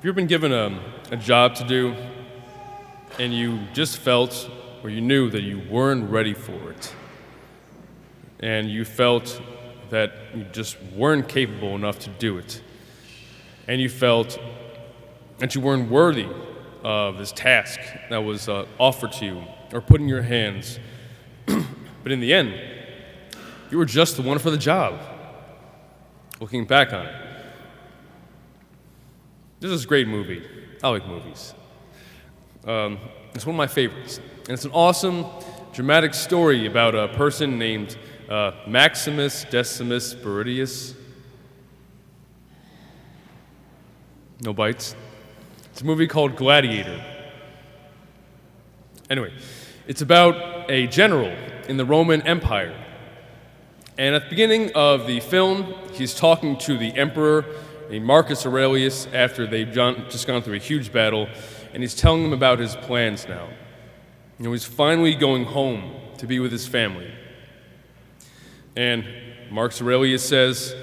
Have you've been given a, a job to do and you just felt or you knew that you weren't ready for it? And you felt that you just weren't capable enough to do it. And you felt that you weren't worthy of this task that was uh, offered to you or put in your hands. but in the end, you were just the one for the job. Looking back on it, this is a great movie. I like movies. Um, it's one of my favorites. And it's an awesome, dramatic story about a person named uh, Maximus Decimus Meridius. No bites. It's a movie called Gladiator. Anyway, it's about a general in the Roman Empire. And at the beginning of the film, he's talking to the emperor named Marcus Aurelius after they've just gone through a huge battle, and he's telling them about his plans now. You know, he's finally going home to be with his family. And Marcus Aurelius says,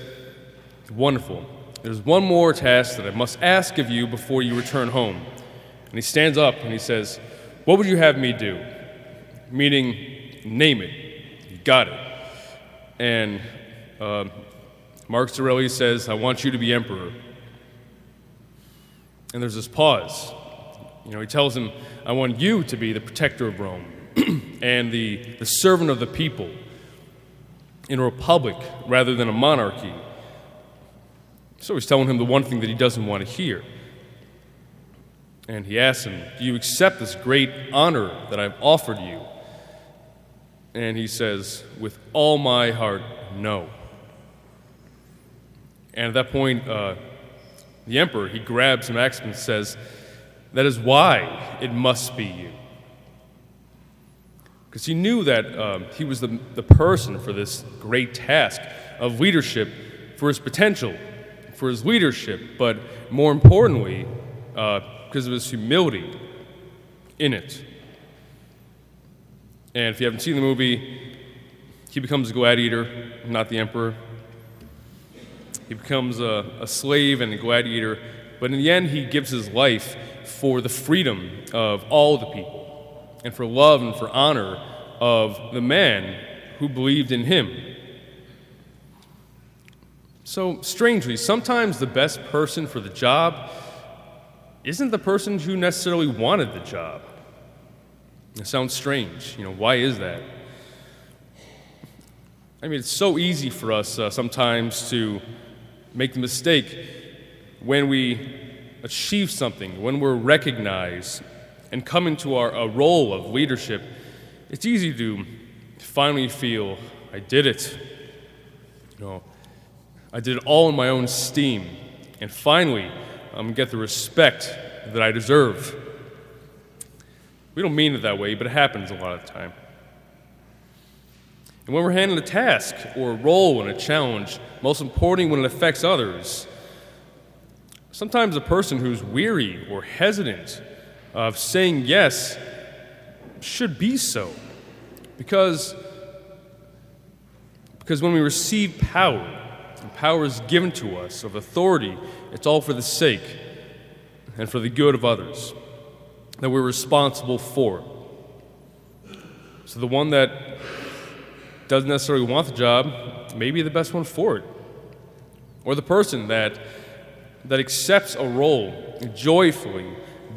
Wonderful. There's one more task that I must ask of you before you return home. And he stands up and he says, What would you have me do? Meaning, name it. You got it. And uh, Marcus Aurelius says, I want you to be emperor. And there's this pause. You know, he tells him, I want you to be the protector of Rome and the, the servant of the people in a republic rather than a monarchy. So he's telling him the one thing that he doesn't want to hear. And he asks him, Do you accept this great honor that I've offered you? And he says, With all my heart, no. And at that point, uh, the emperor, he grabs Maximus and says, That is why it must be you. Because he knew that um, he was the, the person for this great task of leadership, for his potential, for his leadership, but more importantly, uh, because of his humility in it. And if you haven't seen the movie, he becomes a gladiator, not the emperor. He becomes a, a slave and a gladiator, but in the end, he gives his life for the freedom of all the people and for love and for honor of the man who believed in him. So, strangely, sometimes the best person for the job isn't the person who necessarily wanted the job. It sounds strange. You know, why is that? I mean, it's so easy for us uh, sometimes to make the mistake when we achieve something, when we're recognized and come into our, a role of leadership, it's easy to finally feel, I did it. You know, I did it all in my own steam. And finally, I'm to get the respect that I deserve. We don't mean it that way, but it happens a lot of the time. And when we're handling a task or a role and a challenge, most importantly, when it affects others, sometimes a person who's weary or hesitant of saying yes should be so. Because, because when we receive power, and power is given to us of authority, it's all for the sake and for the good of others that we're responsible for. So the one that doesn't necessarily want the job may be the best one for it. Or the person that, that accepts a role joyfully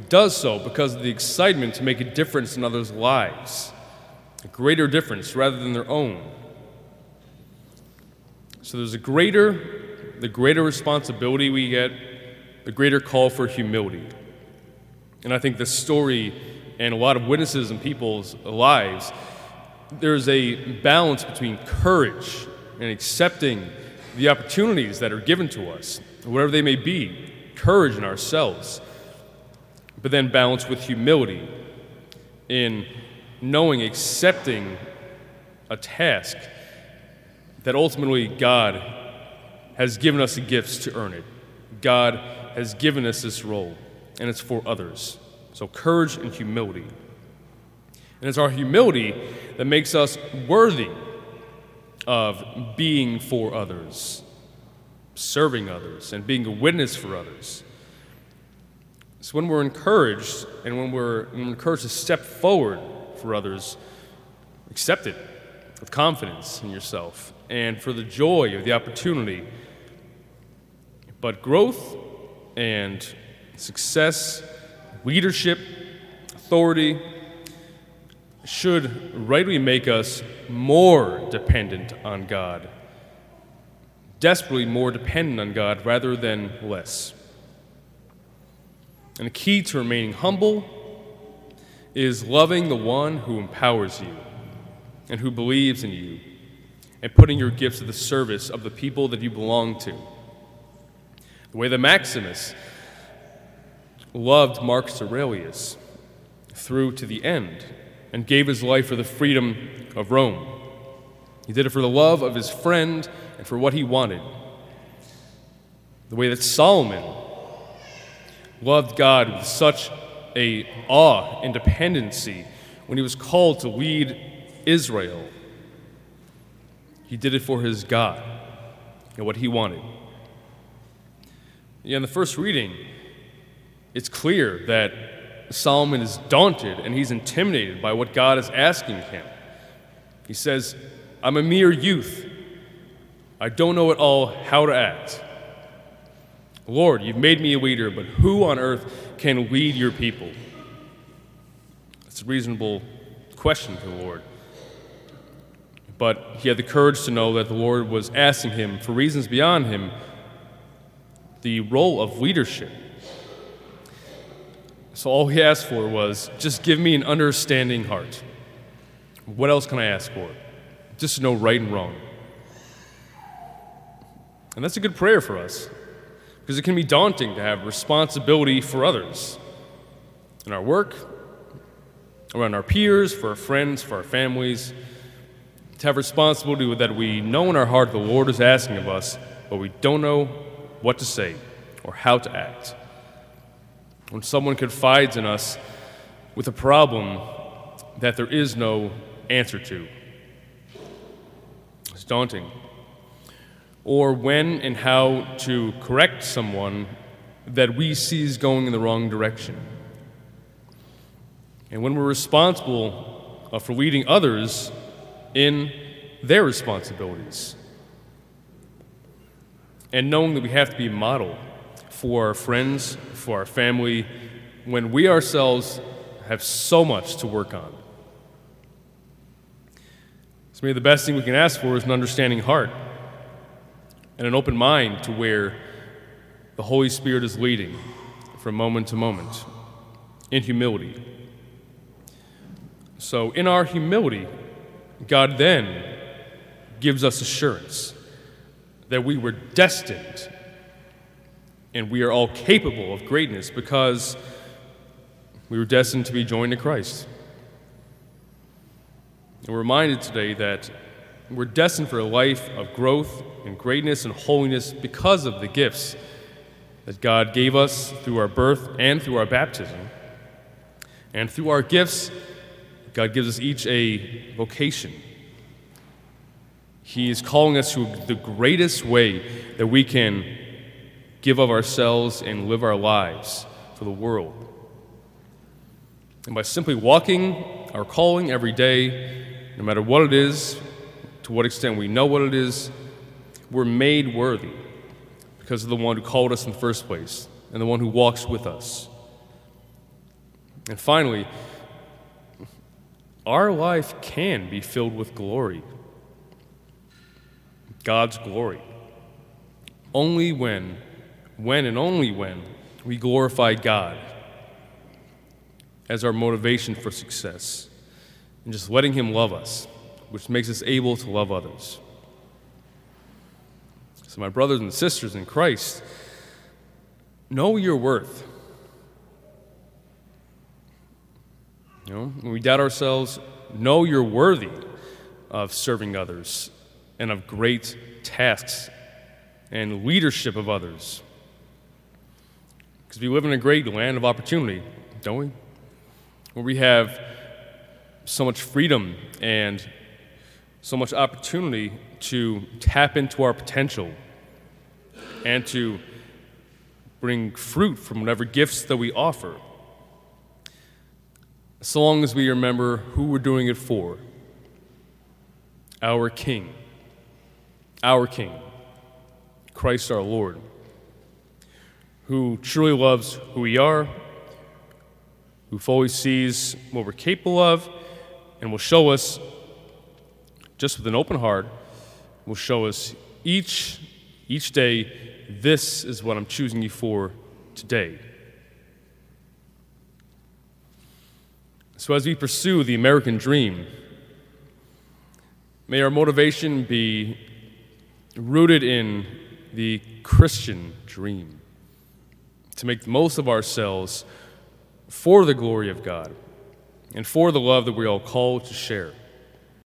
does so because of the excitement to make a difference in others' lives, a greater difference rather than their own. So there's a greater, the greater responsibility we get, the greater call for humility. And I think this story and a lot of witnesses in people's lives there's a balance between courage and accepting the opportunities that are given to us, whatever they may be, courage in ourselves, but then balance with humility in knowing, accepting a task that ultimately God has given us the gifts to earn it. God has given us this role, and it's for others. So, courage and humility. And it's our humility that makes us worthy of being for others, serving others, and being a witness for others. So when we're encouraged and when we're, when we're encouraged to step forward for others, accept it with confidence in yourself and for the joy of the opportunity. But growth and success, leadership, authority should rightly make us more dependent on God, desperately more dependent on God rather than less. And the key to remaining humble is loving the one who empowers you and who believes in you and putting your gifts at the service of the people that you belong to. The way that Maximus loved Marcus Aurelius through to the end and gave his life for the freedom of Rome. He did it for the love of his friend and for what he wanted. The way that Solomon loved God with such a awe and dependency when he was called to lead Israel. He did it for his God and what he wanted. Yeah, in the first reading, it's clear that Solomon is daunted and he's intimidated by what God is asking him. He says, I'm a mere youth. I don't know at all how to act. Lord, you've made me a leader, but who on earth can lead your people? It's a reasonable question for the Lord. But he had the courage to know that the Lord was asking him, for reasons beyond him, the role of leadership. So all he asked for was, just give me an understanding heart. What else can I ask for? Just to know right and wrong. And that's a good prayer for us because it can be daunting to have responsibility for others in our work, around our peers, for our friends, for our families, to have responsibility that we know in our heart the Lord is asking of us, but we don't know what to say or how to act. When someone confides in us with a problem that there is no answer to, it's daunting or when and how to correct someone that we see is going in the wrong direction. And when we're responsible uh, for leading others in their responsibilities. And knowing that we have to be a model for our friends, for our family, when we ourselves have so much to work on. So maybe the best thing we can ask for is an understanding heart and an open mind to where the Holy Spirit is leading from moment to moment in humility. So, in our humility, God then gives us assurance that we were destined and we are all capable of greatness because we were destined to be joined to Christ. And we're reminded today that we're destined for a life of growth and greatness and holiness because of the gifts that God gave us through our birth and through our baptism. And through our gifts, God gives us each a vocation. He is calling us to the greatest way that we can give of ourselves and live our lives for the world. And by simply walking our calling every day, no matter what it is, to what extent we know what it is, we're made worthy because of the one who called us in the first place and the one who walks with us. And finally, our life can be filled with glory God's glory. Only when, when and only when, we glorify God as our motivation for success and just letting Him love us which makes us able to love others. So, my brothers and sisters in Christ, know your worth. You know, when we doubt ourselves, know you're worthy of serving others and of great tasks and leadership of others. Because we live in a great land of opportunity, don't we? Where we have so much freedom and so much opportunity to tap into our potential and to bring fruit from whatever gifts that we offer. So long as we remember who we're doing it for our King, our King, Christ our Lord, who truly loves who we are, who fully sees what we're capable of, and will show us, just with an open heart, will show us each, each day, this is what I'm choosing you for today. So, as we pursue the American dream, may our motivation be rooted in the Christian dream to make the most of ourselves for the glory of God and for the love that we are all called to share.